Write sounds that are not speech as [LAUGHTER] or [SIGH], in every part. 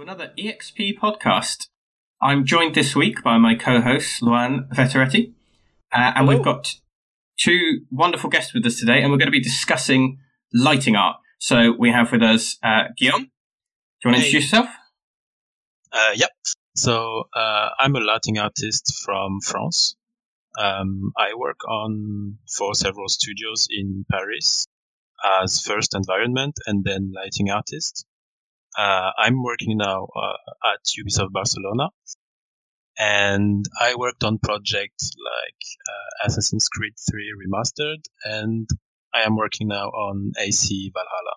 to another EXP podcast. I'm joined this week by my co-host Luan Vetteretti, uh, and we've got two wonderful guests with us today, and we're going to be discussing lighting art. So we have with us uh, Guillaume. Do you want to Hey. introduce yourself? Uh, yep. So uh, I'm a lighting artist from France. Um, I work on for several studios in Paris as first environment and then lighting artist. Uh, I'm working now uh, at Ubisoft Barcelona, and I worked on projects like uh, Assassin's Creed 3 Remastered, and I am working now on AC Valhalla.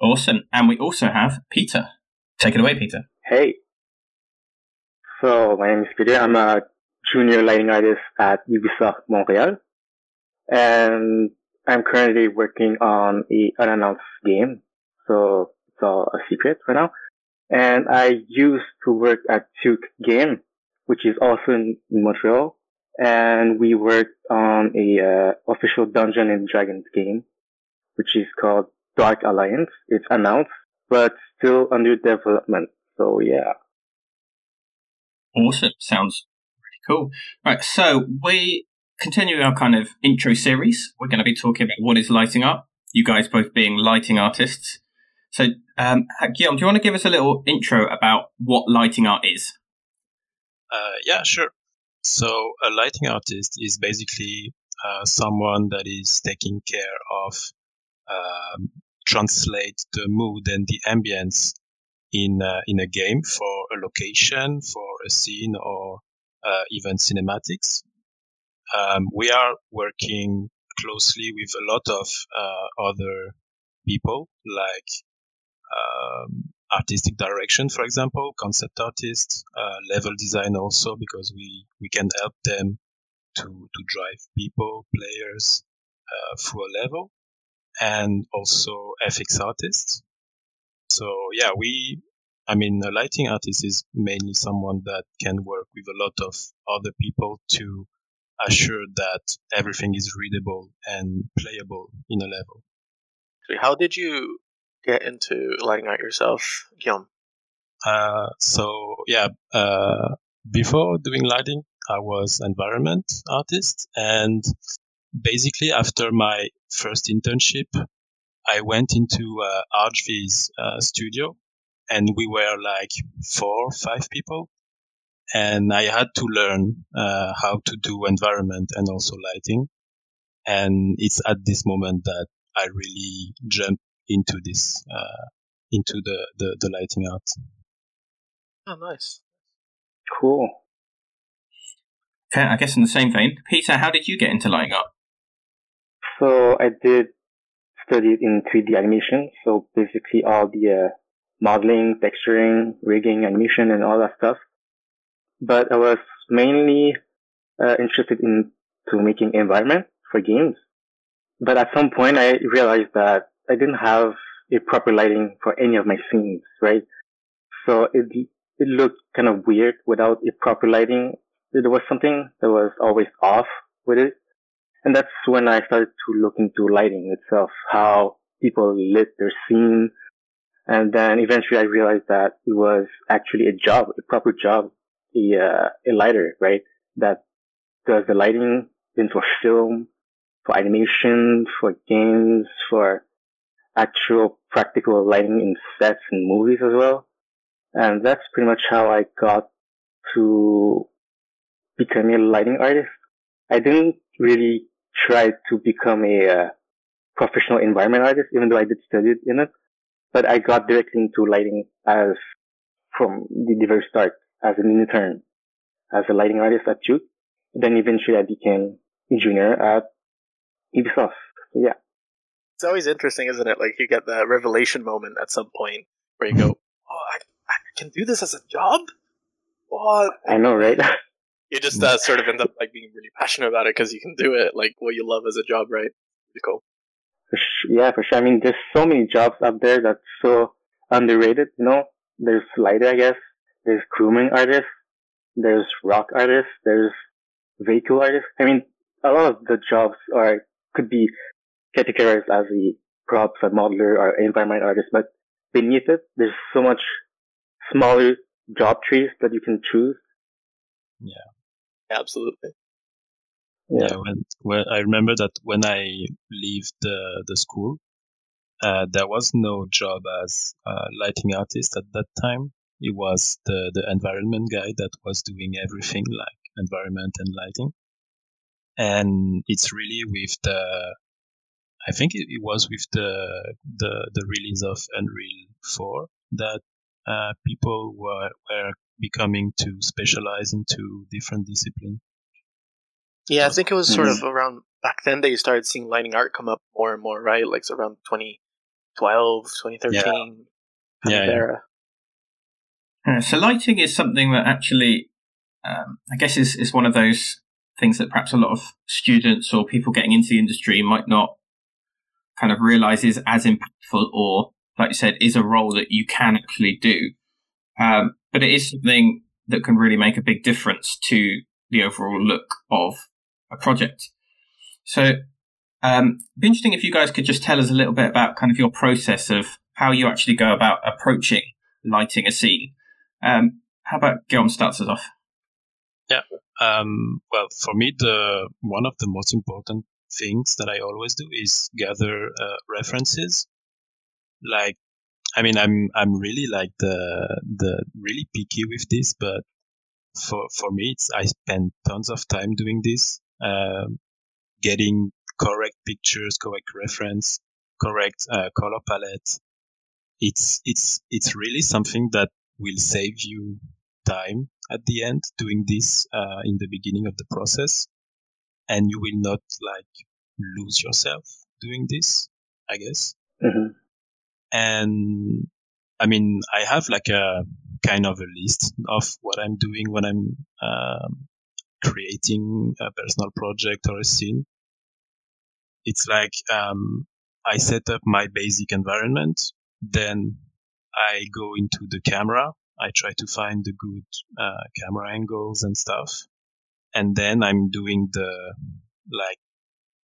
Awesome. And we also have Peter. Take it away, Peter. Hey. So my name is Peter. I'm a junior lighting artist at Ubisoft Montreal, and I'm currently working on a unannounced game. So it's all a secret for now. And I used to work at Tuque Game, which is also in, Montreal, and we worked on a uh, official Dungeon and Dragons game, which is called Dark Alliance. It's announced, but still under development. So yeah. Awesome. Sounds really cool. Right. So we continue our kind of intro series. We're going to be talking about what is lighting up. You guys both being lighting artists. So, um, Guillaume, do you want to give us a little intro about what lighting art is? Uh, yeah, sure. So a lighting artist is basically uh, someone that is taking care of um, translate the mood and the ambience in uh, in a game for a location, for a scene, or uh, even cinematics. Um, we are working closely with a lot of uh, other people, like um, artistic direction, for example, concept artists, uh, level design also, because we, we can help them to, to drive people, players, uh, through a level and also FX artists. So yeah, we, I mean, a lighting artist is mainly someone that can work with a lot of other people to assure that everything is readable and playable in a level. So how did you get into lighting art yourself, Guillaume? Uh, so yeah, uh, before doing lighting, I was environment artist and basically after my first internship, I went into uh, uh, studio and we were like four, five people. And I had to learn uh, how to do environment and also lighting. And it's at this moment that I really jumped into this, uh, into the, the, the lighting art. Oh, nice. Cool. Okay, I guess in the same vein, Peter, how did you get into lighting art? So I did study in 3D animation. So basically all the uh, modeling, texturing, rigging, animation, and all that stuff. But I was mainly uh, interested in to making environment for games. But at some point, I realized that I didn't have a proper lighting for any of my scenes, right? So it it looked kind of weird without a proper lighting. There was something that was always off with it. And that's when I started to look into lighting itself, how people lit their scene. And then eventually I realized that it was actually a job, a proper job, a, uh, a lighter, right? That does the lighting in for film, for animation, for games, for actual practical lighting in sets and movies as well. And that's pretty much how I got to become a lighting artist. I didn't really try to become a uh, professional environment artist, even though I did study in it. But I got directly into lighting as from the, very start as an intern, as a lighting artist at Tuque. Then eventually I became junior at Ubisoft. Yeah. It's always interesting, isn't it? Like you get that revelation moment at some point where you go, "Oh, I, I can do this as a job." What? I know, right? [LAUGHS] You just uh, sort of end up like being really passionate about it because you can do it, like what you love as a job, right? Pretty cool. For sh- yeah, for sure. I mean, there's so many jobs out there that's so underrated, you know? There's lighter, I guess. There's grooming artists. There's rock artists. There's vehicle artists. I mean, a lot of the jobs are, could be categorized as a props, a modeler, or environment artist, but beneath it, there's so much smaller job trees that you can choose. Yeah. Absolutely. Yeah. yeah when, when I remember that when I leave the, the school, uh, there was no job as a lighting artist at that time. It was the, the environment guy that was doing everything like environment and lighting. And it's really with the, I think it, it was with the, the, the release of Unreal 4 that uh, people were, were becoming to specialize into different disciplines. Yeah, I think it was sort of around back then that you started seeing lighting art come up more and more, right? Like so around 2012, 2013 yeah. yeah, era. Yeah. so lighting is something that actually, um, I guess, is, is one of those things that perhaps a lot of students or people getting into the industry might not kind of realize is as impactful or, like you said, is a role that you can actually do. Um, but it is something that can really make a big difference to the overall look of a project. So, um, it'd be interesting if you guys could just tell us a little bit about kind of your process of how you actually go about approaching lighting a scene. Um, how about Guillaume starts us off? Yeah. Um, well, for me, the one of the most important things that I always do is gather uh, references. Like, I mean, I'm I'm really like the the really picky with this, but for for me, it's I spend tons of time doing this, um, getting correct pictures, correct reference, correct uh, color palette. It's it's it's really something that will save you time at the end doing this uh, in the beginning of the process, and you will not like lose yourself doing this. I guess. Mm-hmm. And I mean, I have like a kind of a list of what I'm doing when I'm um, creating a personal project or a scene. It's like um, I set up my basic environment, then I go into the camera. I try to find the good uh, camera angles and stuff, and then I'm doing the like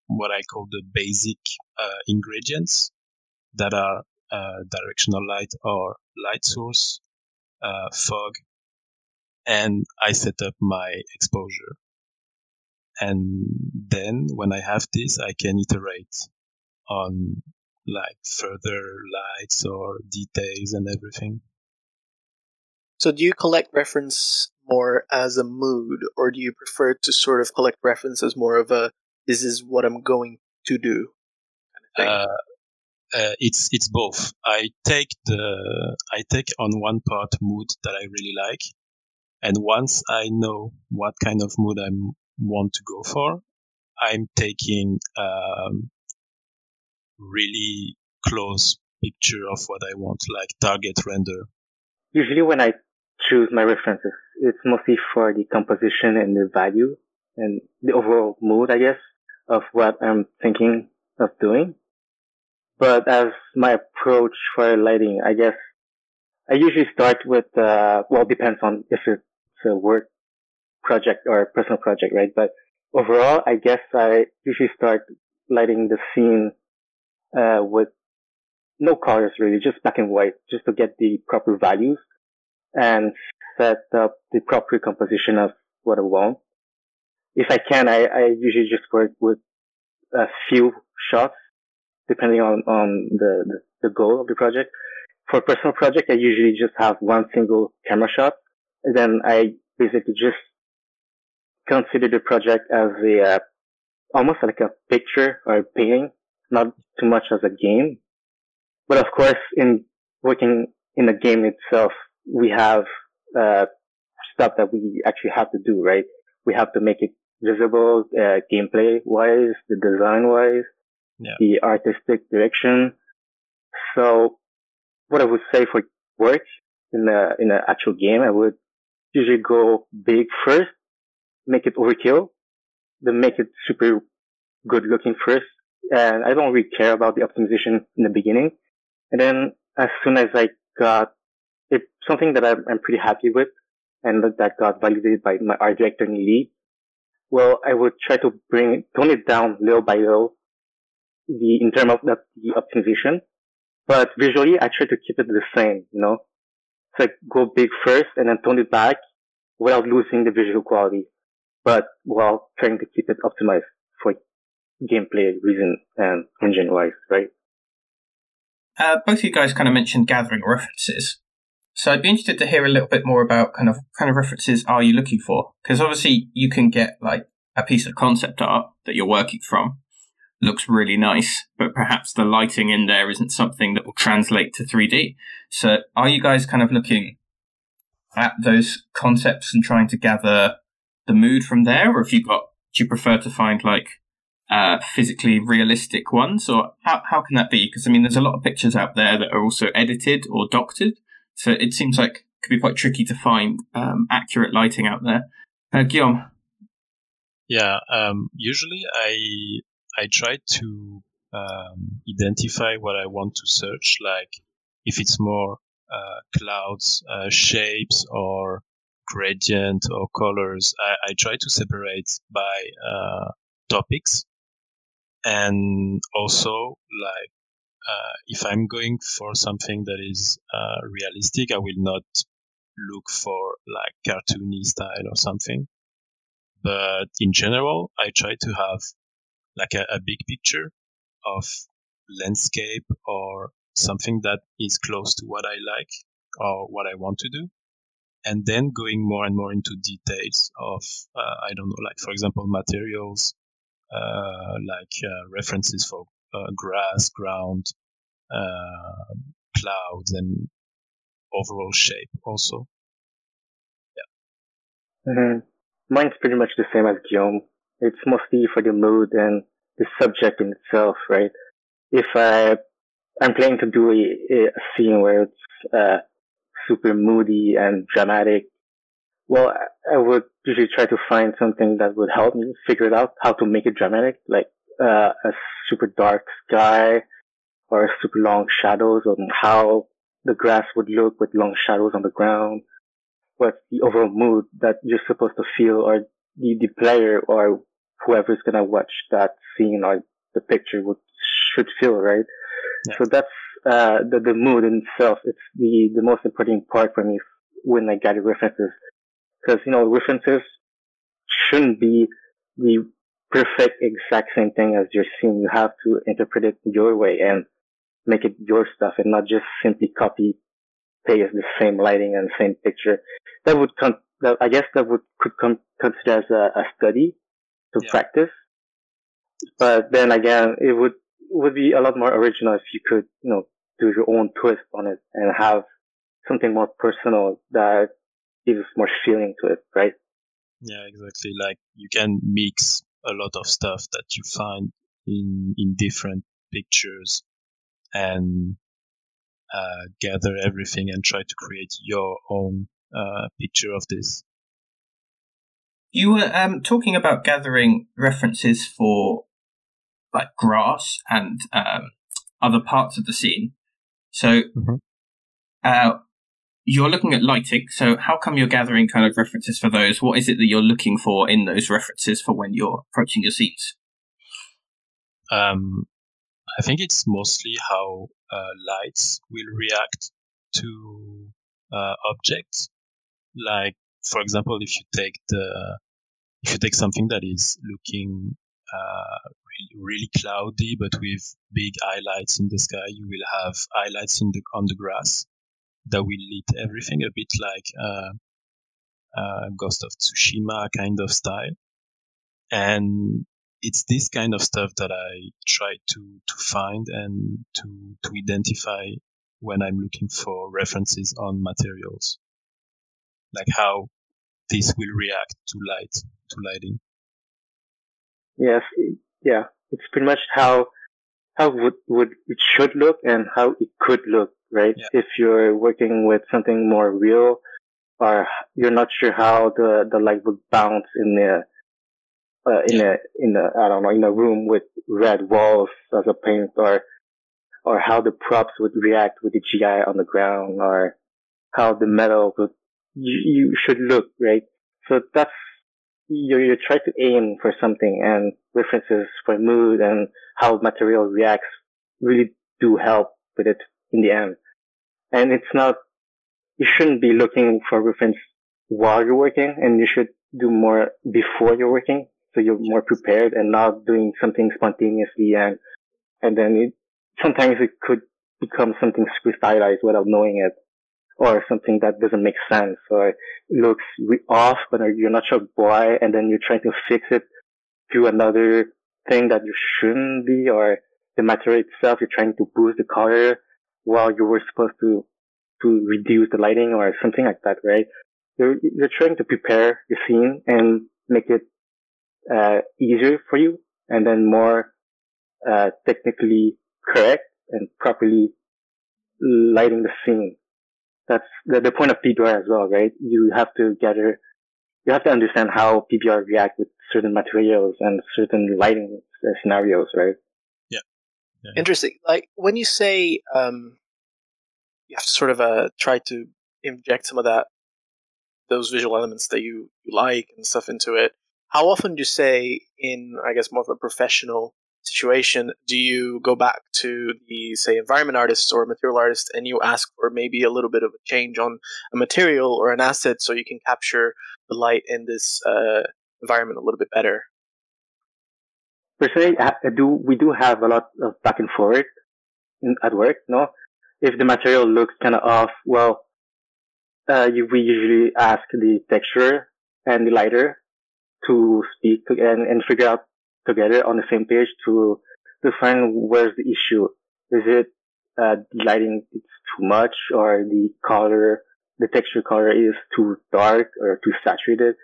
what I call the basic uh, ingredients that are uh, directional light or light source, uh, fog, and I set up my exposure. And then when I have this, I can iterate on like further lights or details and everything. So do you collect reference more as a mood or do you prefer to sort of collect references more of a this is what I'm going to do kind of uh, uh, it's it's both. I take the I take on one part mood that I really like, and once I know what kind of mood I want to go for, I'm taking um, really close picture of what I want, like target render. Usually, when I choose my references, it's mostly for the composition and the value and the overall mood, I guess, of what I'm thinking of doing. But as my approach for lighting, I guess I usually start with, uh, well, depends on if it's a work project or a personal project, right? But overall, I guess I usually start lighting the scene, uh, with no colors really, just black and white, just to get the proper values and set up the proper composition of what I want. If I can, I, I usually just work with a few shots depending on, on the, the, goal of the project. For personal project, I usually just have one single camera shot. And then I basically just consider the project as a, uh, almost like a picture or a painting, not too much as a game. But of course, in working in the game itself, we have, uh, stuff that we actually have to do, right? We have to make it visible, uh, gameplay wise, the design wise, yeah. the artistic direction. So what I would say for work in the, in the actual game, I would usually go big first, make it overkill, then make it super good looking first. And I don't really care about the optimization in the beginning. And then as soon as I got it, something that I'm, I'm pretty happy with and that got validated by my art director lead, well, I would try to bring, tone it down little by little the in terms of the, the optimization, but visually I try to keep it the same, you know. It's like go big first and then tone it back without losing the visual quality, but while trying to keep it optimized for gameplay reason and engine wise, right? Uh, both of you guys kind of mentioned gathering references. So I'd be interested to hear a little bit more about kind of kind of references are you looking for? Because obviously you can get like a piece of concept art that you're working from looks really nice, but perhaps the lighting in there isn't something that will translate to 3D. So are you guys kind of looking at those concepts and trying to gather the mood from there, or if you got do you prefer to find like uh, physically realistic ones, or how how can that be? Because I mean, there's a lot of pictures out there that are also edited or doctored, so it seems like it could be quite tricky to find um, accurate lighting out there. Uh, Guillaume. Yeah, um, usually I I try to um, identify what I want to search, like if it's more uh, clouds, uh, shapes, or gradient or colors. I, I try to separate by uh, topics, and also like uh, if I'm going for something that is uh, realistic, I will not look for like cartoony style or something. But in general, I try to have like a, a big picture of landscape or something that is close to what I like or what I want to do. And then going more and more into details of, uh, I don't know, like for example, materials, uh, like uh, references for uh, grass, ground, uh, clouds, and overall shape also. Yeah. Mm-hmm. Mine's pretty much the same as Guillaume. It's mostly for the mood and the subject in itself, right? If I I'm planning to do a, a scene where it's uh, super moody and dramatic. Well, I would usually try to find something that would help me figure it out how to make it dramatic, like uh, a super dark sky or super long shadows on how the grass would look with long shadows on the ground. What's the overall mood that you're supposed to feel or the, the player or whoever's gonna watch that scene or the picture would should feel, right? Yeah. So that's uh, the the mood in itself. It's the the most important part for me when I gather references, because you know references shouldn't be the perfect exact same thing as your scene. You have to interpret it your way and make it your stuff, and not just simply copy paste the same lighting and same picture. That would come. That, I guess that would could come consider as a, a study to yeah. practice. But then again, it would would be a lot more original if you could, you know, do your own twist on it and have something more personal that gives more feeling to it, right? Yeah, exactly. Like you can mix a lot of stuff that you find in in different pictures and uh, gather everything and try to create your own uh, picture of this. You were um, talking about gathering references for like grass and um, other parts of the scene. So, mm-hmm. uh, you're looking at lighting. So, how come you're gathering kind of references for those? What is it that you're looking for in those references for when you're approaching your scenes? Um, I think it's mostly how uh, lights will react to uh, objects. Like, for example, if you take the if you take something that is looking uh, really cloudy, but with big highlights in the sky. You will have highlights in the on the grass that will lit everything a bit like uh, uh, Ghost of Tsushima kind of style. And it's this kind of stuff that I try to to find and to to identify when I'm looking for references on materials, like how this will react to light to lighting. Yes, yeah, it's pretty much how how would, would it should look and how it could look, right? Yeah. If you're working with something more real, or you're not sure how the the light would bounce in the uh, in yeah. a in a I don't know in a room with red walls as a paint, or or how the props would react with the GI on the ground, or how the metal would you, you should look, right? So that's you you try to aim for something and references for mood and how material reacts really do help with it in the end. And it's not you shouldn't be looking for reference while you're working and you should do more before you're working. So you're more prepared and not doing something spontaneously and, and then it, sometimes it could become something stylized without knowing it or something that doesn't make sense or looks off, but you're not sure why. And then you're trying to fix it to another thing that you shouldn't be or the material itself, you're trying to boost the color while you were supposed to, to reduce the lighting or something like that, right? You're, you're trying to prepare your scene and make it, uh, easier for you and then more, uh, technically correct and properly lighting the scene. That's the, the point of PBR as well, right? You have to gather, you have to understand how PBR react with certain materials and certain lighting scenarios, right? Yeah. Interesting. Like when you say um, you have to sort of uh, try to inject some of that, those visual elements that you, you like and stuff into it. How often do you say in, I guess, more of a professional situation, do you go back to the, say, environment artist or material artist and you ask for maybe a little bit of a change on a material or an asset so you can capture the light in this uh, environment a little bit better? Personally, I do, we do have a lot of back and forth at work, no? If the material looks kind of off, well, uh, you, we usually ask the texture and the lighter to speak and, and figure out together on the same page to find where's the issue. Is it uh, the lighting is too much, or the color, the texture color is too dark or too saturated?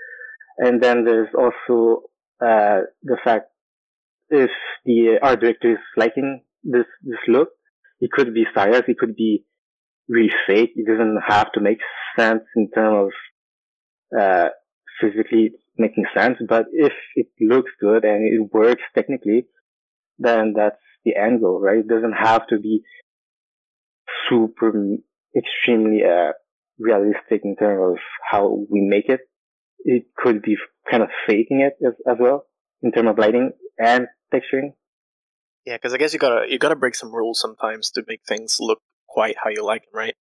And then there's also uh, the fact if the art director is liking this this look, it could be stylized, it could be really fake. It doesn't have to make sense in terms of uh, physically making sense. But if it looks good and it works technically, then that's the end goal, right? It doesn't have to be super extremely uh, realistic in terms of how we make it. It could be kind of faking it as, as well in terms of lighting and texturing. Yeah, because I guess you gotta you gotta break some rules sometimes to make things look quite how you like them, right?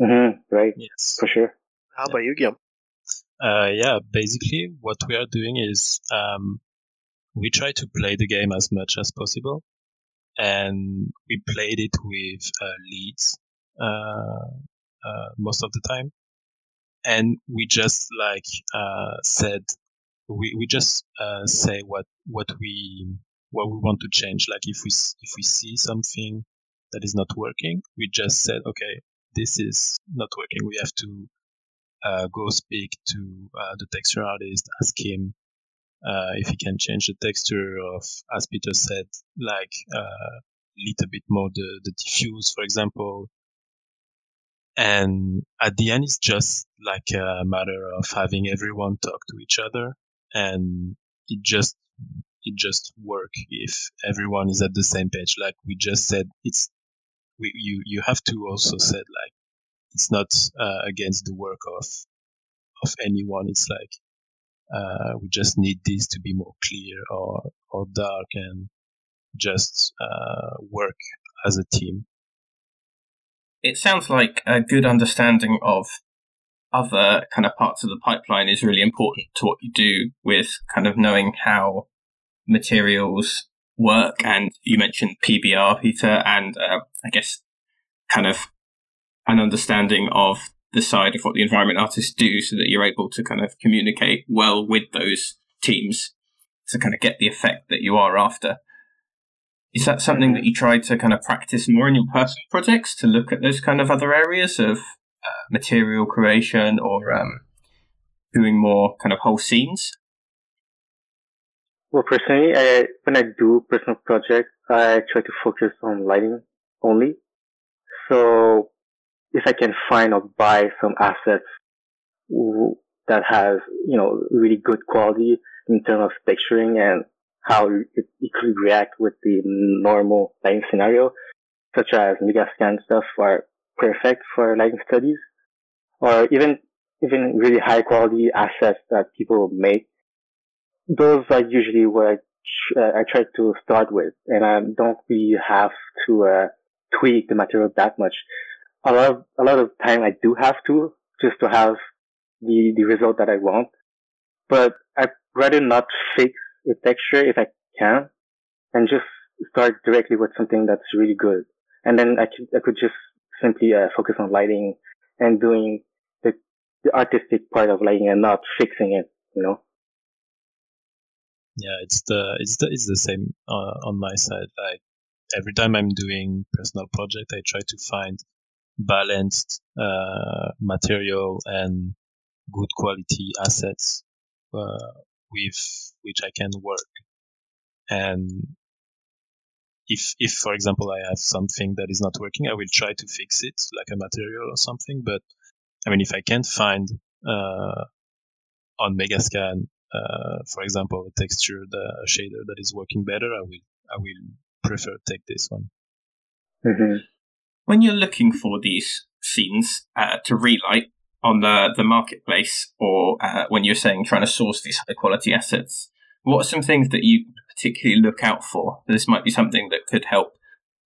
Mm-hmm, right. Yes. For sure. How about you, Guillaume? Uh, yeah, basically what we are doing is um, we try to play the game as much as possible, and we played it with uh, leads uh, uh most of the time, and we just like uh, said we we just uh, say what what we what we want to change. Like if we if we see something that is not working, we just said okay, this is not working. We have to uh, go speak to uh, the texture artist, ask him uh, if he can change the texture of, as Peter said, like a uh, little bit more the, the diffuse, for example. And at the end, it's just like a matter of having everyone talk to each other, and it just it just work if everyone is at the same page. Like we just said, it's we, you you have to also said like it's not uh, against the work of of anyone. It's like uh, we just need this to be more clear or or dark and just uh, work as a team. It sounds like a good understanding of other kind of parts of the pipeline is really important to what you do with kind of knowing how materials work. And you mentioned PBR, Peter, and uh, I guess kind of an understanding of the side of what the environment artists do so that you're able to kind of communicate well with those teams to kind of get the effect that you are after. Is that something that you try to kind of practice more in your personal projects to look at those kind of other areas of uh, material creation or um, doing more kind of whole scenes? Well, personally, I, when I do personal projects, I try to focus on lighting only. So if I can find or buy some assets that has, you know, really good quality in terms of texturing and how it, it could react with the normal lighting scenario, such as Megascan stuff are perfect for lighting studies, or even even really high quality assets that people make. Those are usually what I, uh, I try to start with, and I don't really have to uh, tweak the material that much a lot of, a lot of time I do have to just to have the, the result that I want. But I'd rather not fix the texture if I can and just start directly with something that's really good. And then I could, I could just simply uh, focus on lighting and doing the, the artistic part of lighting and not fixing it, you know? Yeah, it's the, it's the, it's the same uh, on my side. Like every time I'm doing personal project, I try to find balanced uh, material and good quality assets uh, with which I can work. And if, if for example I have something that is not working, I will try to fix it, like a material or something. But I mean, if I can't find uh, on Megascan, uh, for example, a texture, the shader that is working better, I will I will prefer take this one. Mm-hmm. When you're looking for these scenes uh, to relight on the, the marketplace, or uh, when you're saying trying to source these high quality assets, what are some things that you particularly look out for? This might be something that could help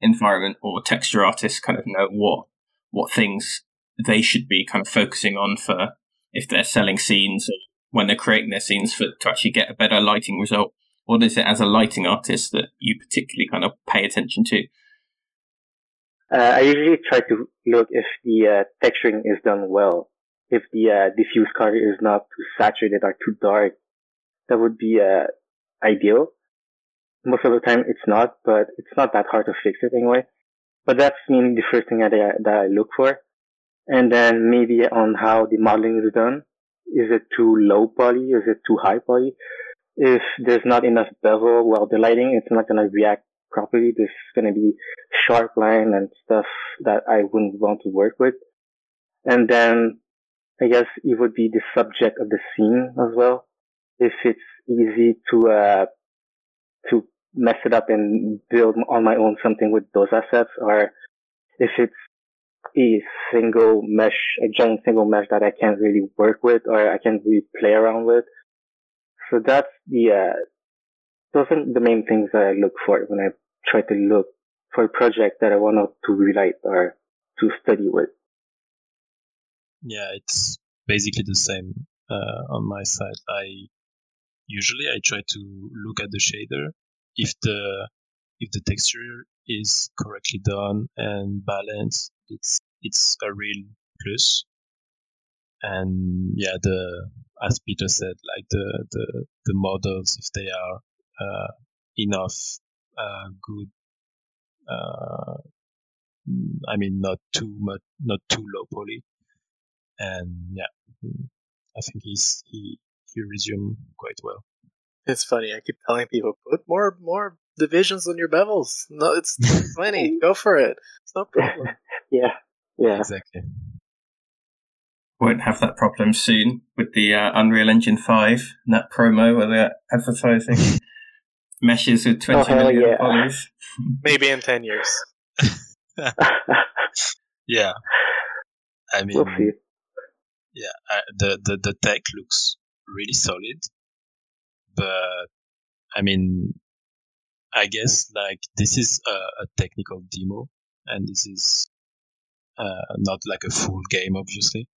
environment or texture artists kind of know what what things they should be kind of focusing on for if they're selling scenes or when they're creating their scenes for to actually get a better lighting result. What is it as a lighting artist that you particularly kind of pay attention to? Uh, I usually try to look if the uh, texturing is done well. If the uh, diffuse color is not too saturated or too dark, that would be uh, ideal. Most of the time it's not, but it's not that hard to fix it anyway. But that's mainly the first thing that I, that I look for. And then maybe on how the modeling is done. Is it too low poly? Is it too high poly? If there's not enough bevel while the lighting, it's not going to react properly. There's going to be sharp line and stuff that I wouldn't want to work with. And then I guess it would be the subject of the scene as well. If it's easy to, uh, to mess it up and build on my own something with those assets or if it's a single mesh, a giant single mesh that I can't really work with or I can't really play around with. So that's the, those are the main things that I look for when I try to look for a project that I want to relight or to study with. Yeah, it's basically the same uh, on my side. I usually I try to look at the shader if the if the texture is correctly done and balanced, it's it's a real plus. And yeah, the as Peter said, like the the the models, if they are uh, enough uh, good, uh, I mean, not too much, not too low poly, and yeah, I think he's he he resumed quite well. It's funny. I keep telling people put more more divisions on your bevels. No, it's [LAUGHS] plenty. Go for it. It's no problem. [LAUGHS] yeah, yeah, exactly. Won't have that problem soon with the uh, Unreal Engine Five and that promo where they're advertising [LAUGHS] meshes with twenty Oh, hell yeah. polys. Maybe in ten years. Yeah, I mean, we'll yeah, uh, the the the tech looks really solid, but I mean, I guess like this is a, a technical demo, and this is uh, not like a full game, obviously.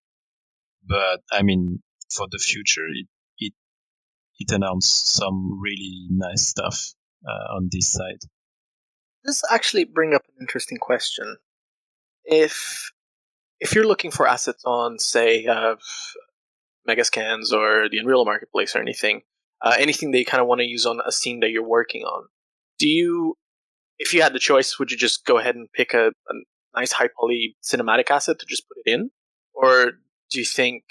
But I mean, for the future, it it it announced some really nice stuff uh, on this side. This actually bring up an interesting question. If if you're looking for assets on, say, uh, Megascans or the Unreal Marketplace or anything, uh, anything that you kind of want to use on a scene that you're working on, do you, if you had the choice, would you just go ahead and pick a, a nice high poly cinematic asset to just put it in, or do you think?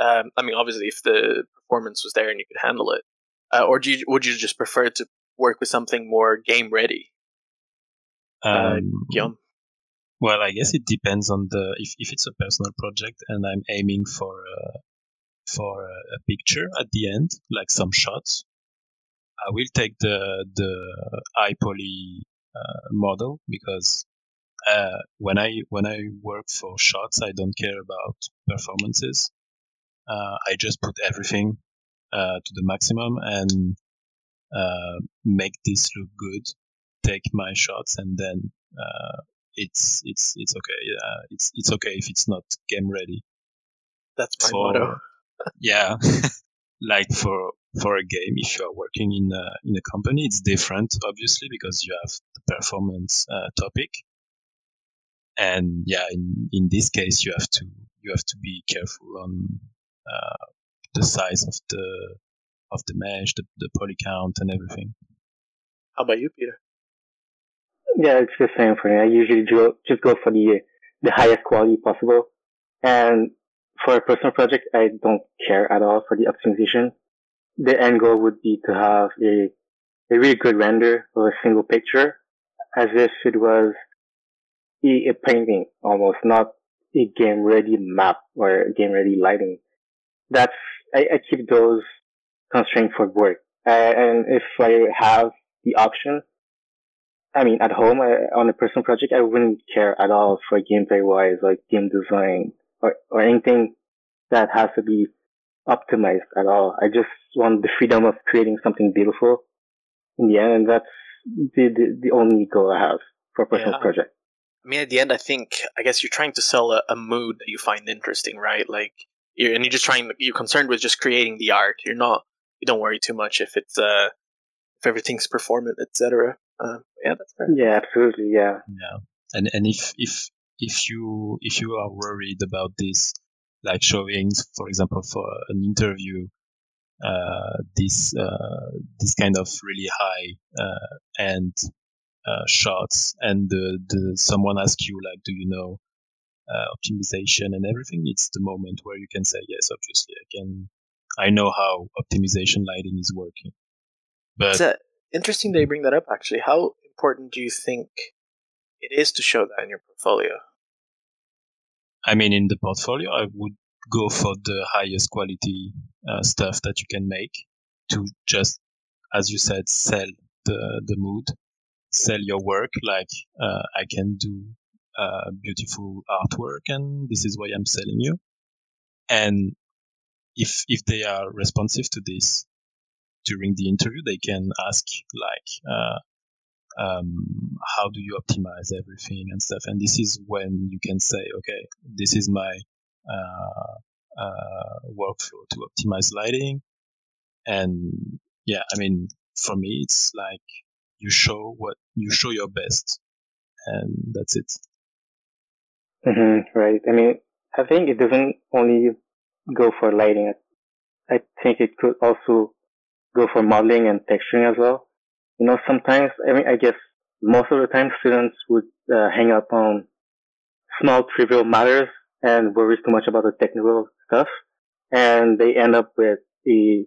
Um, I mean, obviously, if the performance was there and you could handle it, uh, or do you, would you just prefer to work with something more game ready? Uh, Um, Guillaume? Well, I guess it depends on the if, if it's a personal project and I'm aiming for a, for a, picture at the end, like some shots. I will take the the high poly uh, model because uh, when I when I work for shots, I don't care about performances. Uh, I just put everything uh, to the maximum and uh, make this look good. Take my shots and then uh, it's it's it's okay. Yeah, it's it's okay if it's not game ready. That's my for, motto. Yeah, [LAUGHS] like for for a game, if you are working in a, in a company, it's different, obviously, because you have the performance uh, topic. And yeah, in, in this case, you have to you have to be careful on uh, the size of the of the mesh, the, the poly count, and everything. How about you, Peter? Yeah, it's the same for me. I usually go, just go for the the highest quality possible, and for a personal project, I don't care at all for the optimization. The end goal would be to have a a really good render of a single picture, as if it was a, a painting almost, not a game ready map or game ready lighting. That's I, I keep those constraints for work. Uh, and if I have the option, I mean, at home uh, on a personal project, I wouldn't care at all for gameplay wise, like game design or, or anything that has to be optimized at all. I just want the freedom of creating something beautiful in the end, and that's the the, the only goal I have for a personal yeah. project. I mean, at the end, I think I guess you're trying to sell a, a mood that you find interesting, right? Like, you're, and you're just trying. You're concerned with just creating the art. You're not. You don't worry too much if it's uh if everything's performant, etc. Uh, yeah, that's fair. Yeah, absolutely. Yeah. Yeah, and and if if if you if you are worried about this, like showing, for example, for an interview, uh, this uh, this kind of really high uh, end uh, shots, and the, the someone asks you like, do you know uh, optimization and everything? It's the moment where you can say yes. Obviously, I can. I know how optimization lighting is working. But it's interesting that you bring that up. Actually, how important do you think it is to show that in your portfolio? I mean, in the portfolio, I would go for the highest quality uh, stuff that you can make to just, as you said, sell the the mood, sell your work. Like uh, I can do uh, beautiful artwork, and this is why I'm selling you. And if if they are responsive to this during the interview, they can ask like, uh, um, how do you optimize everything and stuff. And this is when you can say, okay, this is my uh, uh, workflow to optimize lighting. And yeah, I mean, for me, it's like you show what you show your best, and that's it. Mm-hmm, right. I mean, I think it doesn't only go for lighting. I think it could also go for modeling and texturing as well. You know, sometimes, I mean, I guess most of the time students would uh, hang up on small trivial matters and worry too much about the technical stuff. And they end up with a,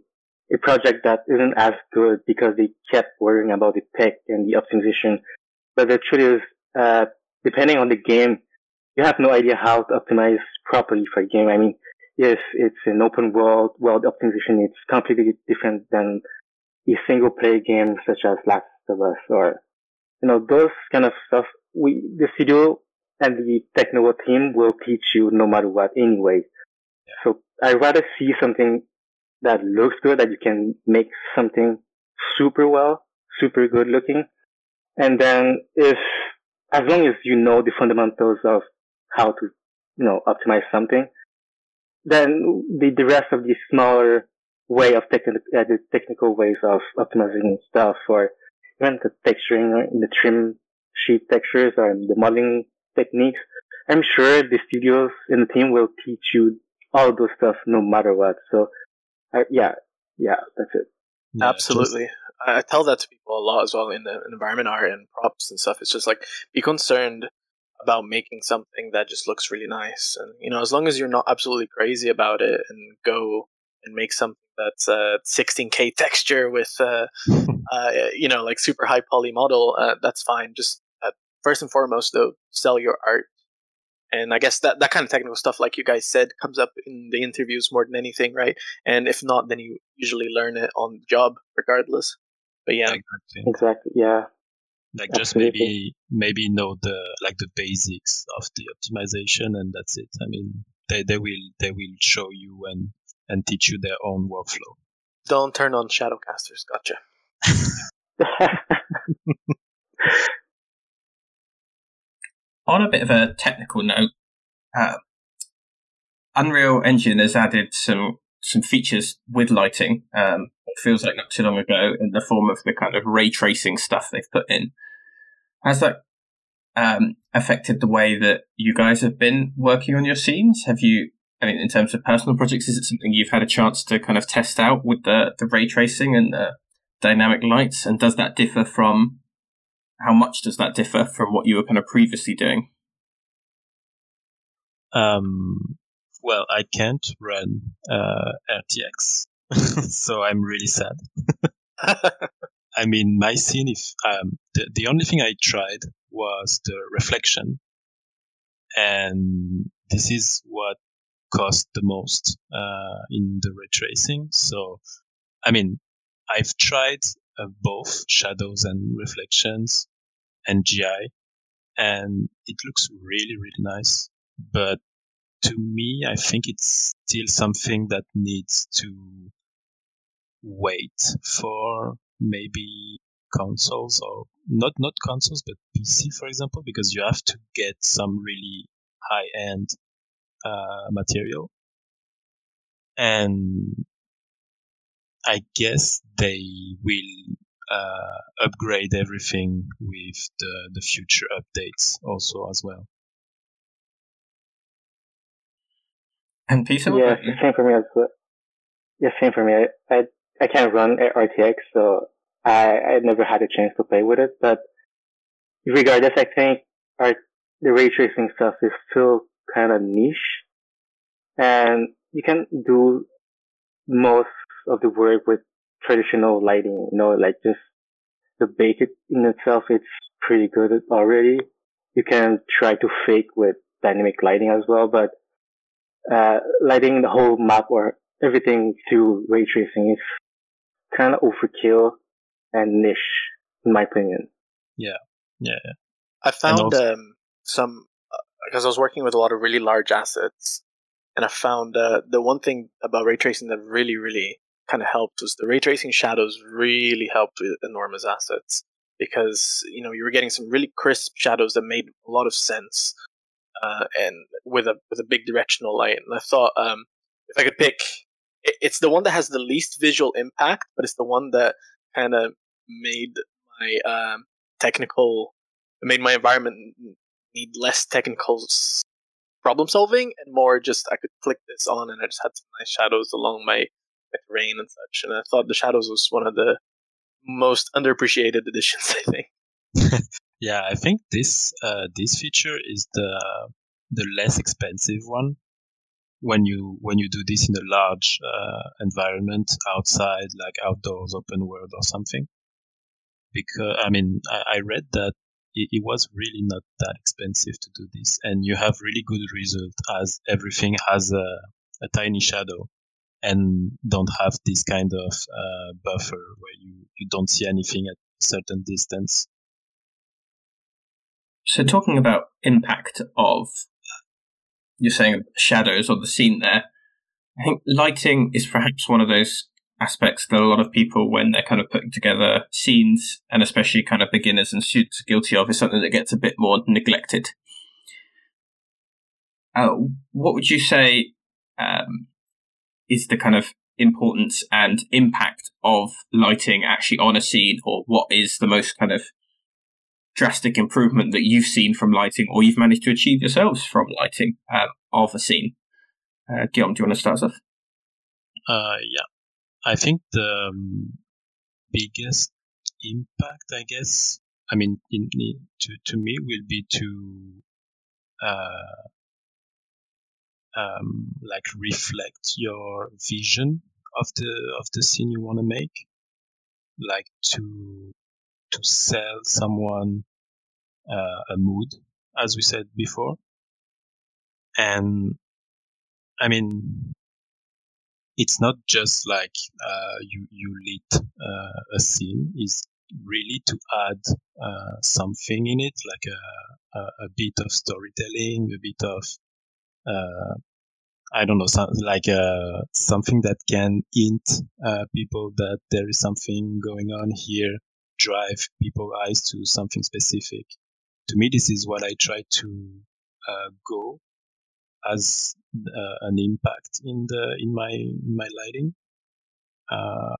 a project that isn't as good because they kept worrying about the tech and the optimization. But the truth is, uh, depending on the game, you have no idea how to optimize properly for a game. I mean, if it's an open world world optimization, it's completely different than a single player games such as Last of Us or, you know, those kind of stuff. We, the studio and the technical team will teach you no matter what anyway. So I'd rather see something that looks good, that you can make something super well, super good looking. And then if, as long as you know the fundamentals of how to, you know, optimize something, then the, the rest of the smaller way of technical, uh, the technical ways of optimizing stuff or even the texturing, in the trim sheet textures or the modeling techniques, I'm sure the studios and the team will teach you all those stuff no matter what. So, uh, yeah, yeah, that's it. Yeah, Absolutely. I tell that to people a lot as well in the environment art and props and stuff. It's just like, be concerned about making something that just looks really nice. And, you know, as long as you're not absolutely crazy about it and go and make something that's a 16K texture with, uh, [LAUGHS] uh, you know, like super high poly model, uh, that's fine. Just uh, first and foremost, though, sell your art. And I guess that, that kind of technical stuff, like you guys said, comes up in the interviews more than anything, right? And if not, then you usually learn it on the job regardless. But yeah. Exactly. exactly. Yeah like just maybe maybe know the like the basics of the optimization and that's it i mean they, they will they will show you and and teach you their own workflow don't turn on shadowcasters gotcha [LAUGHS] on a bit of a technical note, uh, Unreal Engine has added some some features with lighting. Um, it feels like not too long ago in the form of the kind of ray tracing stuff they've put in. Has that um, affected the way that you guys have been working on your scenes? Have you, I in terms of personal projects, is it something you've had a chance to kind of test out with the, the ray tracing and the dynamic lights? And does that differ from, how much does that differ from what you were kind of previously doing? Um, well, I can't run uh, RTX, [LAUGHS] so I'm really sad. [LAUGHS] I mean, my scene, if um, the, the only thing I tried was the reflection, and this is what cost the most uh, in the ray tracing. So, I mean, I've tried uh, both shadows and reflections and GI, and it looks really, really nice. But to me, I think it's still something that needs to wait for maybe consoles or not not consoles but PC for example because you have to get some really high end uh, material and I guess they will uh, upgrade everything with the, the future updates also as well. And Peter? Yeah, same for me as well. Yeah, same for me. I, I, I can't run RTX, so I, I never had a chance to play with it. But regardless, I think our, the ray tracing stuff is still kind of niche. And you can do most of the work with traditional lighting, you know, like just the bake it in itself, it's pretty good already. You can try to fake with dynamic lighting as well, but uh, lighting the whole map or everything through ray tracing is kind of overkill and niche, in my opinion. Yeah, yeah. I found also- um, some because I was working with a lot of really large assets, and I found uh, the one thing about ray tracing that really, really kind of helped was the ray tracing shadows really helped with enormous assets because you know you were getting some really crisp shadows that made a lot of sense uh, and with a with a big directional light. And I thought um, if I could pick, it's the one that has the least visual impact, but it's the one that kind of made my um, technical, made my environment need less technical problem solving and more just I could click this on and I just had some nice shadows along my, my terrain and such. And I thought the shadows was one of the most underappreciated [LAUGHS] additions. I think. [LAUGHS] Yeah, I think this uh, this feature is the the less expensive one when you when you do this in a large uh, environment outside, like outdoors, open world or something. Because I mean, I, I read that it, it, was really not that expensive to do this, and you have really good result as everything has a, a tiny shadow and don't have this kind of uh, buffer where you, you don't see anything at a certain distance. So, talking about impact of, you're saying shadows on the scene there, I think lighting is perhaps one of those aspects that a lot of people, when they're kind of putting together scenes, and especially kind of beginners and students are guilty of, is something that gets a bit more neglected. Uh, what would you say um, is the kind of importance and impact of lighting actually on a scene, or what is the most kind of drastic improvement that you've seen from lighting or you've managed to achieve yourselves from lighting um, of a scene. Uh, Guillaume, do you want to start us off? Uh, yeah. I think the um, biggest impact, I guess, I mean, in, in, to, to me will be to, uh, um, like reflect your vision of the, of the scene you want to make. Like to to sell someone uh, a mood, as we said before. And I mean, it's not just like uh, you you lit uh, a scene. It's really to add uh, something in it, like a, a, a bit of storytelling, a bit of uh, I don't know, some, like uh, something that can hint uh, people that there is something going on here drive people eyes to something specific. to me, this is what I try to uh, go as uh, an impact in the in my in my lighting. Uh,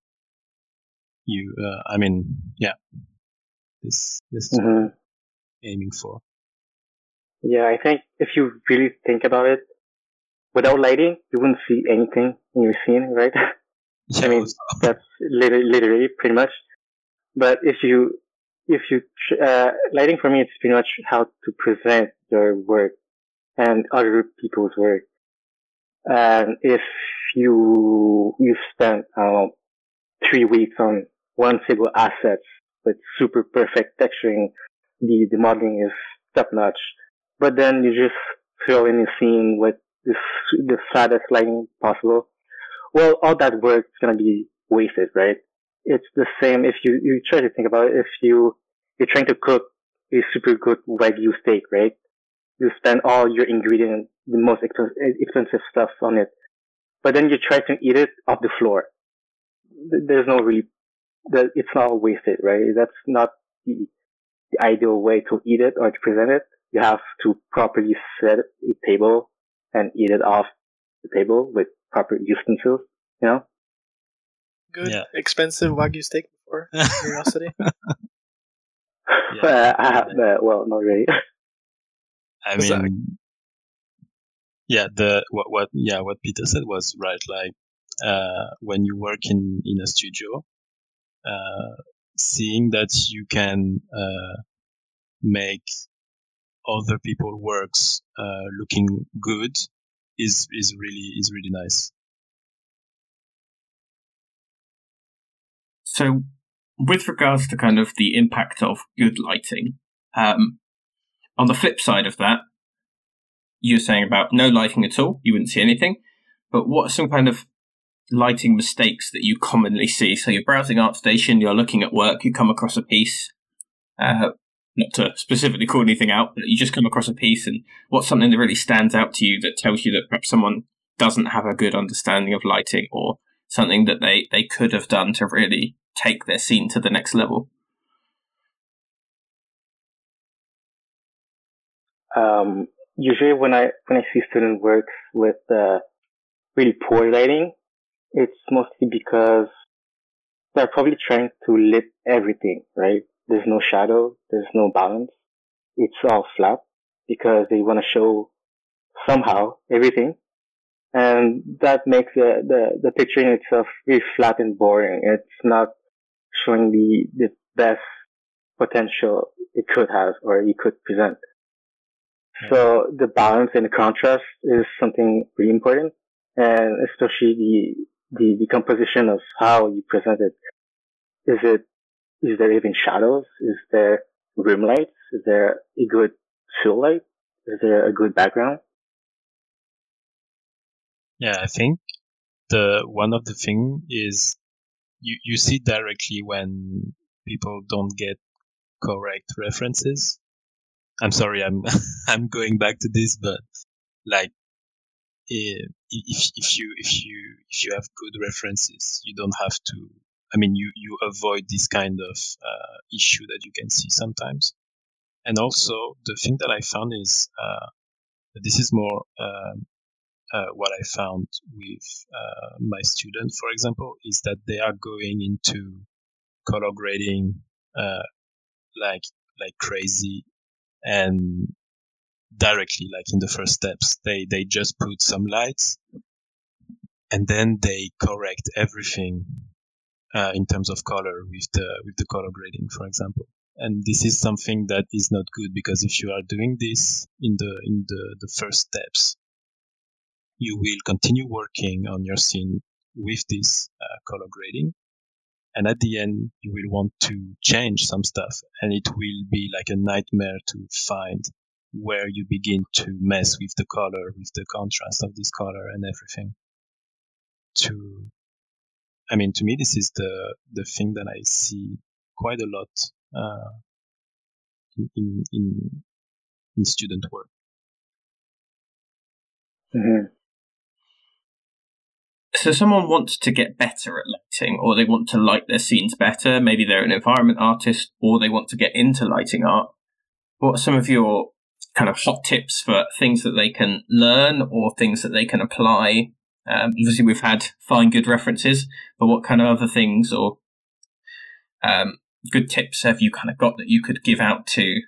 you, uh, I mean, yeah, this this is Mhm. what aiming for. Yeah, I think if you really think about it, without lighting, you wouldn't see anything in your scene, right? [LAUGHS] Yeah, mean, also- That's literally, literally pretty much. But if you, if you, uh, lighting for me, it's pretty much how to present your work and other people's work. And if you, you've spent, uh, three weeks on one single asset with super perfect texturing, the, the modeling is top notch. But then you just throw in a scene with the, the flattest lighting possible well, all that work is to be wasted, right? It's the same if you, you try to think about it. If you, you're trying to cook a super good Wagyu steak, right? You spend all your ingredient, the most expensive stuff on it. But then you try to eat it off the floor. There's no really, that it's not wasted, right? That's not the, the ideal way to eat it or to present it. You have to properly set a table and eat it off the table with proper utensils, you know? Good, Yeah. expensive wagyu steak before [LAUGHS] curiosity. Uh, I uh, well, not really. [LAUGHS] I mean, yeah, the what what yeah what Peter said was right. Like uh, when you work in in a studio, uh, seeing that you can uh, make other people works uh, looking good is is really is really nice. So, with regards to kind of the impact of good lighting, um, on the flip side of that, you're saying about no lighting at all, you wouldn't see anything. But what are some kind of lighting mistakes that you commonly see? So, you're browsing ArtStation, you're looking at work, you come across a piece, uh, not to specifically call anything out, but you just come across a piece, and what's something that really stands out to you that tells you that perhaps someone doesn't have a good understanding of lighting or something that they, they could have done to really take their scene to the next level. Um, usually when I, when I see student works with, uh, really poor lighting, it's mostly because they're probably trying to lit everything, right? There's no shadow, there's no balance. It's all flat because they want to show somehow everything. And that makes the, the, the picture in itself really flat and boring. It's not showing the, the best potential it could have or it could present. So the balance and the contrast is something really important, and especially the the, the composition of how you present it. Is it is there even shadows? Is there room lights? Is there a good fill light? Is there a good background? Yeah, I think the one of the thing is you you see directly when people don't get correct references. I'm sorry, I'm [LAUGHS] I'm going back to this, but like eh, if if you if you if you have good references, you don't have to. I mean, you you avoid this kind of uh, issue that you can see sometimes. And also, the thing that I found is uh, this is more um, uh, what I found with uh, my students, for example, is that they are going into color grading uh, like like crazy and directly like in the first steps they they just put some lights and then they correct everything uh, in terms of color with the with the color grading for example. And this is something that is not good because if you are doing this in the in the the first steps you will continue working on your scene with this uh, color grading and at the end you will want to change some stuff. And it will be like a nightmare to find where you begin to mess with the color with the contrast of this color and everything. To i mean to me this is the the thing that i see quite a lot uh, in, in in student work hmm So someone wants to get better at lighting, or they want to light their scenes better. Maybe they're an environment artist, or they want to get into lighting art. what are some of your kind of hot tips for things that they can learn or things that they can apply? Um, obviously, we've had fine, good references, but what kind of other things or um, good tips have you kind of got that you could give out to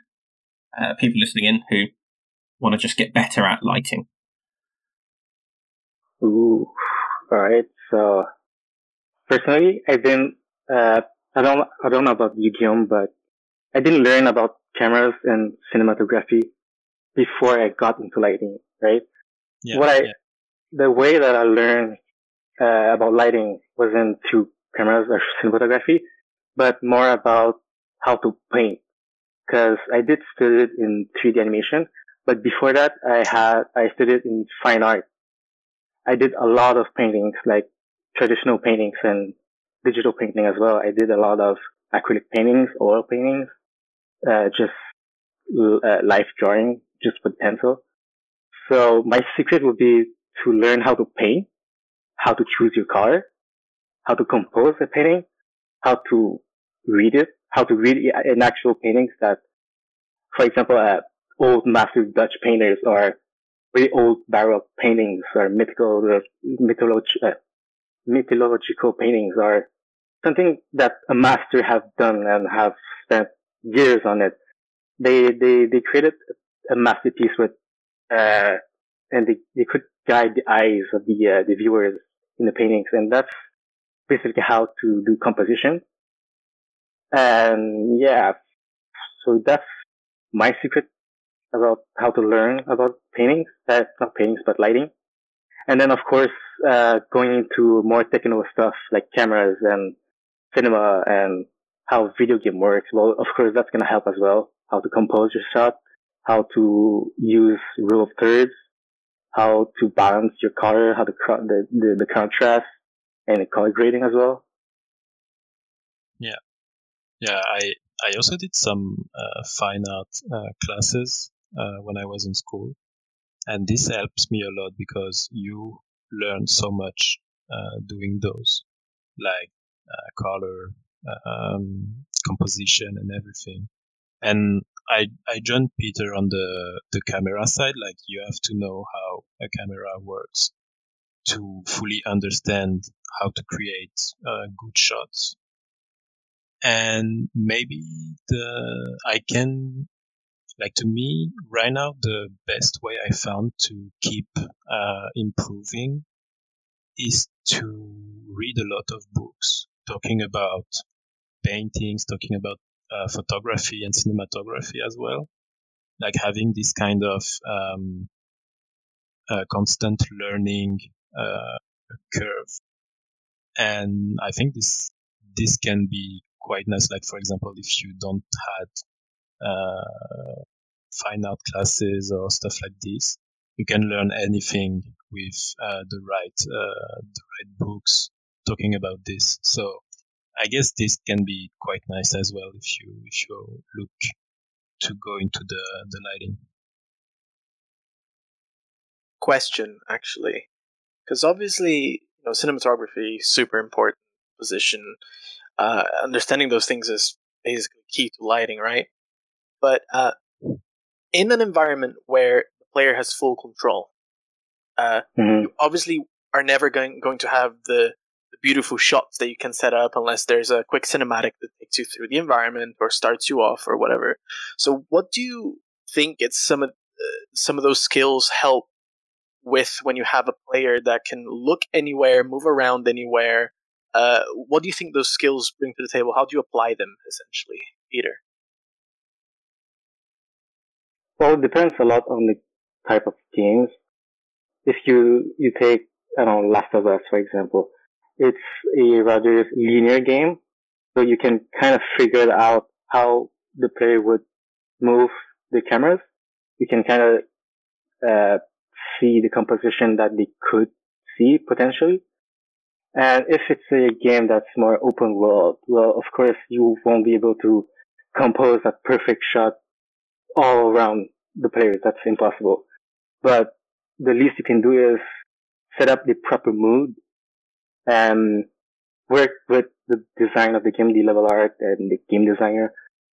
uh, people listening in who want to just get better at lighting? Ooh, all right. So personally, I didn't. Uh, I don't. I don't know about you, Guillaume, but I didn't learn about cameras and cinematography before I got into lighting. Right. Yeah, what I, yeah. the way that I learned uh, about lighting wasn't through cameras or cinematography, but more about how to paint. Because I did study it in 3D animation, but before that, I had I studied in fine art. I did a lot of paintings, like traditional paintings and digital painting as well. I did a lot of acrylic paintings, oil paintings, uh, just uh, life drawing, just with pencil. So my secret would be to learn how to paint, how to choose your color, how to compose a painting, how to read it, how to read an actual paintings that, for example, uh, old master Dutch painters or very old Baroque paintings or mythical, uh, mytholog- mythological paintings are something that a master have done and have spent years on it. They, they, they created a masterpiece with, uh, and they, they could guide the eyes of the, uh, the viewers in the paintings. And that's basically how to do composition. And yeah, so that's my secret about how to learn about paintings, uh, not paintings, but lighting. And then of course, uh, going into more technical stuff like cameras and cinema and how video game works. Well, of course, that's going to help as well. How to compose your shot, how to use rule of thirds, how to balance your color, how to the, the, the contrast and the color grading as well. Yeah, yeah. I I also did some uh, fine art uh, classes uh, when I was in school, and this helps me a lot because you learn so much uh, doing those, like uh, color, um, composition, and everything. And I I joined Peter on the the camera side. Like you have to know how a camera works to fully understand how to create uh, good shots. And maybe the I can like to me right now the best way I found to keep uh, improving is to read a lot of books talking about paintings, talking about uh, photography and cinematography as well. Like having this kind of um, uh, constant learning uh, curve, and I think this this can be quite nice. Like for example, if you don't had fine art classes or stuff like this, you can learn anything with uh, the right uh, the right books talking about this. So I guess this can be quite nice as well if you if you look to go into the the lighting. Question actually, because obviously you know cinematography super important position. Uh, understanding those things is basically key to lighting, right? But uh, in an environment where the player has full control, uh, Mhm. you obviously are never going going to have the, the beautiful shots that you can set up unless there's a quick cinematic that takes you through the environment or starts you off or whatever. So, what do you think it's some of uh, some of those skills help with when you have a player that can look anywhere, move around anywhere? Uh, what do you think those skills bring to the table? How do you apply them, essentially, Peter? Well, it depends a lot on the type of games. If you, you take, I don't know, Last of Us, for example, it's a rather linear game. So you can kind of figure out how the player would move the cameras. You can kind of, uh, see the composition that they could see potentially. And if it's a game that's more open world, well, of course, you won't be able to compose a perfect shot all around the players. That's impossible. But the least you can do is set up the proper mood and work with the design of the game, the level art and the game designer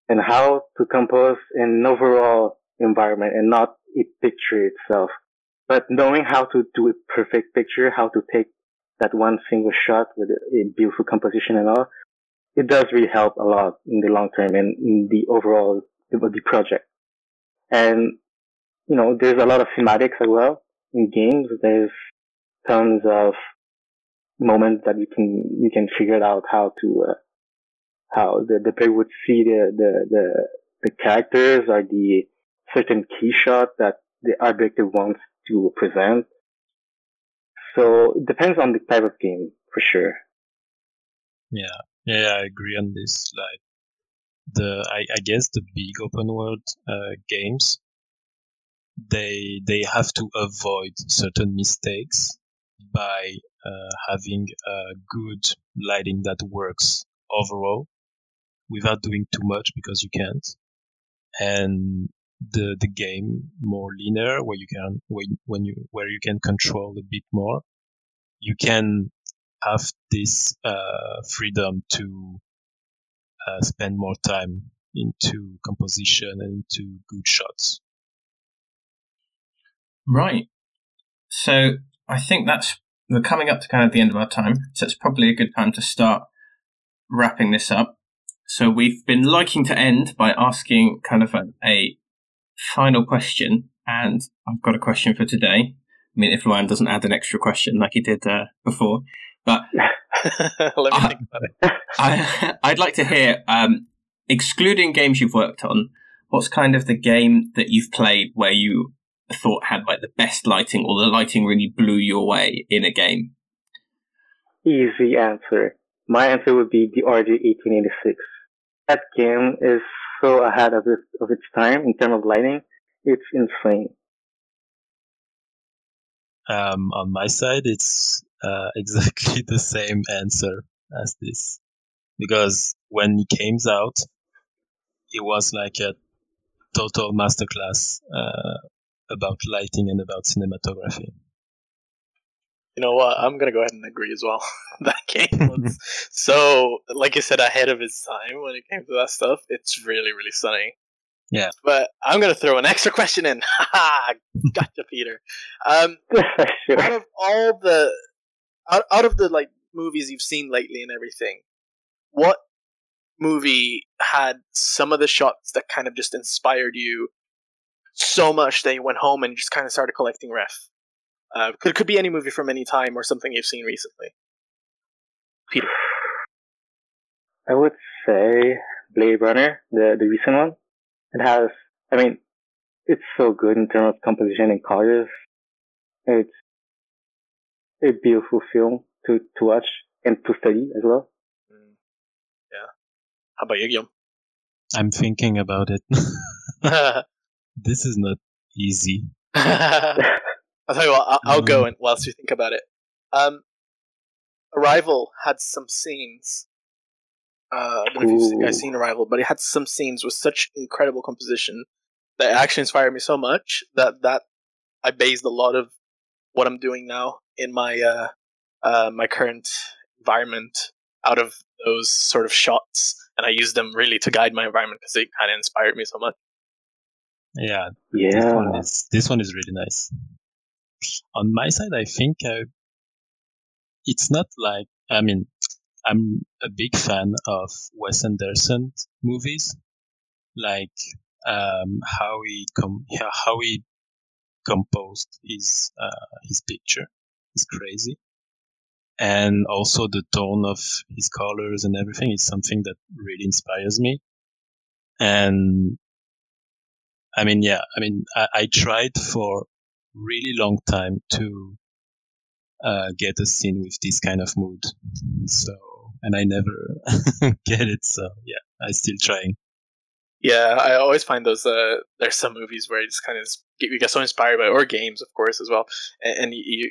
and how to compose an overall environment and not a picture itself. But knowing how to do a perfect picture, how to take that one single shot with a beautiful composition and all, it does really help a lot in the long term and in the overall the project. And, you know, there's a lot of thematics as well in games. There's tons of moments that you can, you can figure out how to, uh, how the, the player would see the, the, the, the characters or the certain key shot that the objective wants to present. So it depends on the type of game for sure. Yeah, yeah, I agree on this. Like the, I, I guess the big open world uh, games, they they have to avoid certain mistakes by uh, having a good lighting that works overall without doing too much because you can't. And the the game more linear where you can when when you where you can control a bit more you can have this uh, freedom to uh, spend more time into composition and into good shots. Right. So i think that's we're coming up to kind of the end of our time so it's probably a good time to start wrapping this up. So we've been liking to end by asking kind of a, a final question, and I've got a question for today. I mean, if Ryan doesn't add an extra question like he did uh, before, but [LAUGHS] let me I, think about it. [LAUGHS] I, I'd like to hear, um, excluding games you've worked on, what's kind of the game that you've played where you thought had like the best lighting, or the lighting really blew your way in a game? Easy answer. My answer would be the Order 1886. That game is so ahead of its, of its time in terms of lighting. It's insane. Um, on my side, it's uh, [LAUGHS] exactly the same answer as this, because when it came out, it was like a total masterclass uh, about lighting and about cinematography. You know what? I'm gonna go ahead and agree as well. [LAUGHS] that game was [LAUGHS] so, like I said, ahead of its time when it came to that stuff. It's really, really stunning. Yeah. But I'm gonna throw an extra question in. gotcha, Peter. Um, sure. Out of all the, out, out of the like movies you've seen lately and everything, what movie had some of the shots that kind of just inspired you so much that you went home and just kind of started collecting ref? Uh, could could be any movie from any time or something you've seen recently. Peter, I would say Blade Runner, the the recent one. It has, I mean, it's so good in terms of composition and colors. It's a beautiful film to to watch and to study as well. Mm. Yeah. How about you, Guillaume? I'm thinking about it. [LAUGHS] [LAUGHS] this is not easy. [LAUGHS] I'll tell you what. I'll, I'll go mm-hmm. and whilst you think about it. Um, Arrival had some scenes. Uh, I don't know if you've guys seen Arrival, but it had some scenes with such incredible composition that actually inspired me so much that that I based a lot of what I'm doing now in my uh, uh, my current environment out of those sort of shots, and I use them really to guide my environment because they kind of inspired me so much. Yeah, yeah. This one is this one is really nice on my side, I think uh, it's not like I mean I'm a big fan of Wes Anderson movies, like um, how he com- how he composed his uh, his picture is crazy, and also the tone of his colors and everything is something that really inspires me. And I mean, yeah, I mean, I, I tried for really long time to uh, get a scene with this kind of mood. So, and I never [LAUGHS] get it. So yeah, I still trying. Yeah, I always find those. Uh, there's some movies where you just kind of you get so inspired by, or games, of course, as well, and, and you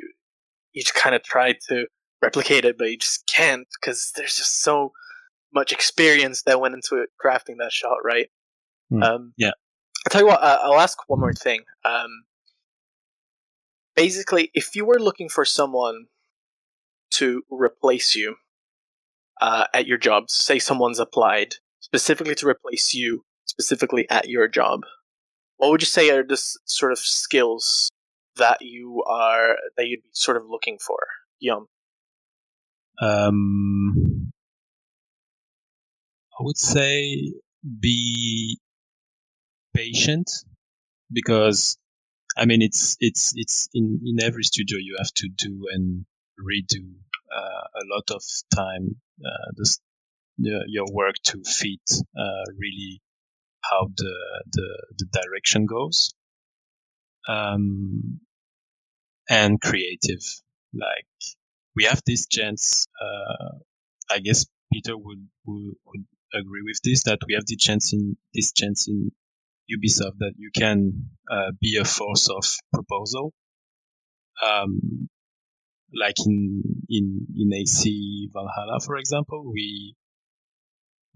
you just kind of try to replicate it, but you just can't because there's just so much experience that went into it, crafting that shot, right? Mm, um, yeah. I'll tell you what. Uh, I'll ask one more thing. Um, basically, if you were looking for someone to replace you uh, at your job, say someone's applied, specifically to replace you, specifically at your job, what would you say are the sort of skills that you are that you'd be sort of looking for, Guillaume? Um, I would say be patient because I mean it's it's it's in in every studio you have to do and redo uh, a lot of time uh, this, your work to fit uh, really how the, the the direction goes um, and creative like we have this chance uh, I guess Peter would, would would agree with this that we have the chance in this chance in Ubisoft that you can uh, be a force of proposal. Um, like in in in AC Valhalla, for example, we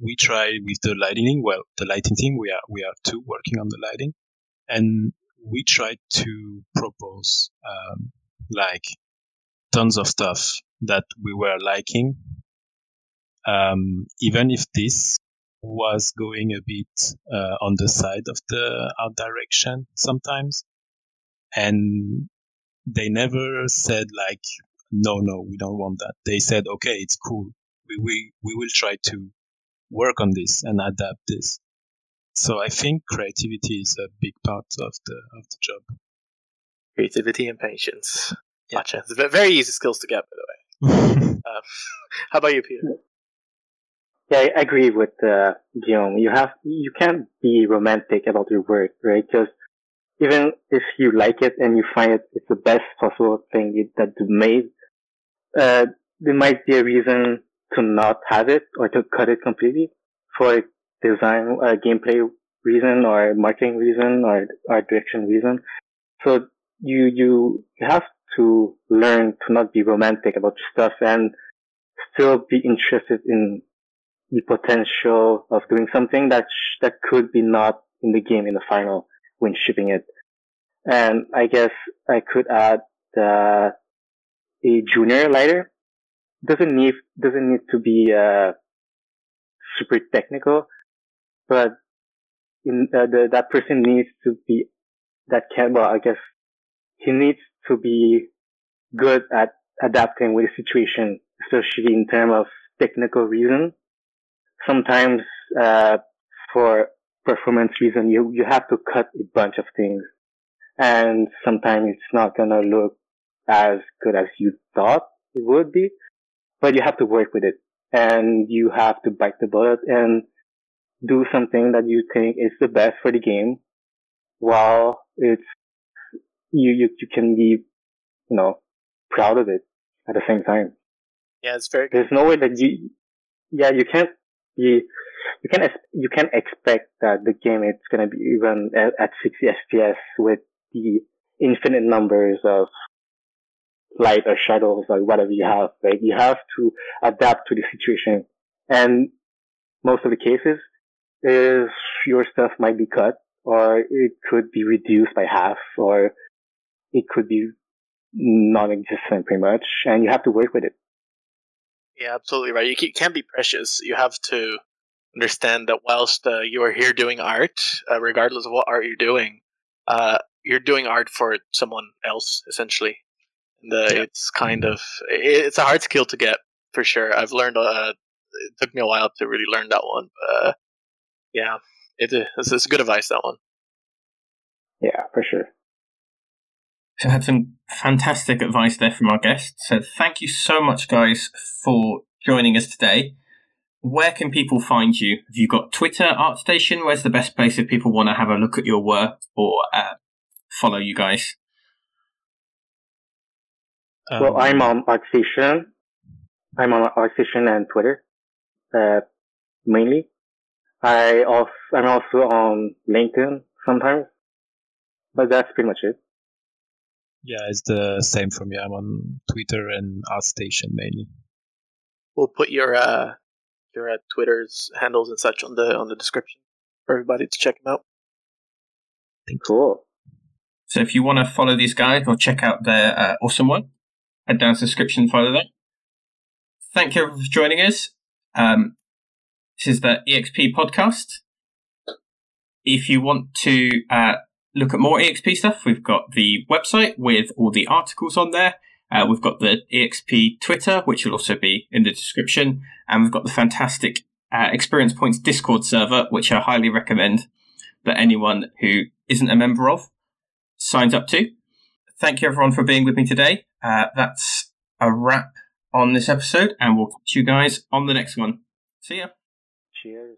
we try with the lighting. Well, the lighting team, we are we are two working on the lighting, and we try to propose um, like tons of stuff that we were liking. Um, even if this was going a bit uh, on the side of the art direction sometimes, and they never said like, no, no, we don't want that. They said, okay, it's cool. We we we will try to work on this and adapt this. So I think creativity is a big part of the of the job. Creativity and patience. Yeah. Gotcha. It's very easy skills to get, by the way. um, [LAUGHS] [LAUGHS] how about you, Peter? Yeah, I agree with uh, Guillaume. You have you can't be romantic about your work, right? Because even if you like it and you find it it's the best possible thing that you made, uh, there might be a reason to not have it or to cut it completely for design, uh, gameplay reason or marketing reason or art direction reason. So you you have to learn to not be romantic about stuff and still be interested in the potential of doing something that sh- that could be not in the game in the final when shipping it. And I guess I could add that a junior lighter doesn't need doesn't need to be uh, super technical, but in, uh, the, that person needs to be that can well I guess he needs to be good at adapting with the situation, especially in terms of technical reason. Sometimes uh, for performance reason you you have to cut a bunch of things. And sometimes it's not gonna look as good as you thought it would be but you have to work with it. And you have to bite the bullet. And do something that you think is the best for the game while it's you you, you can be you know proud of it at the same time yeah it's very there's no way that you yeah you can't you you can you can expect that the game going to be even at, at 60 FPS with the infinite numbers of light or shadows or whatever you have, right? You have to adapt to the situation. And most of the cases is your stuff might be cut or it could be reduced by half or it could be non-existent pretty much and you have to work with it. Yeah, absolutely right. You can't be precious. You have to understand that whilst uh, you are here doing art, uh, regardless of what art you're doing, uh, you're doing art for someone else essentially. And uh, yeah. it's kind of it's a hard skill to get for sure. I've learned. Uh, it took me a while to really learn that one. But, uh, yeah, it, it's, it's good advice that one. Yeah, for sure. So I had some fantastic advice there from our guest. So thank you so much, guys, for joining us today. Where can people find you? Have you got Twitter, ArtStation? Where's the best place if people want to have a look at your work or uh, follow you guys? Um, well, I'm on ArtStation. I'm on ArtStation and Twitter, uh, mainly. I also, I'm also on LinkedIn sometimes, but that's pretty much it. Yeah, it's the same for me. I'm on Twitter and ArtStation mainly. We'll put your uh, your uh, Twitter's handles and such on the on the description for everybody to check them out. Cool. So if you want to follow these guys or check out their uh, awesome one, head down to the description and follow that. Thank you for joining us. Um, This is the EXP podcast. If you want to uh, look at more EXP stuff, we've got the website with all the articles on there. Uh, we've got the EXP Twitter, which will also be in the description. And we've got the fantastic uh, Experience Points Discord server, which I highly recommend that anyone who isn't a member of signs up to. Thank you everyone for being with me today. Uh, that's a wrap on this episode, and we'll catch you guys on the next one. See ya. Cheers.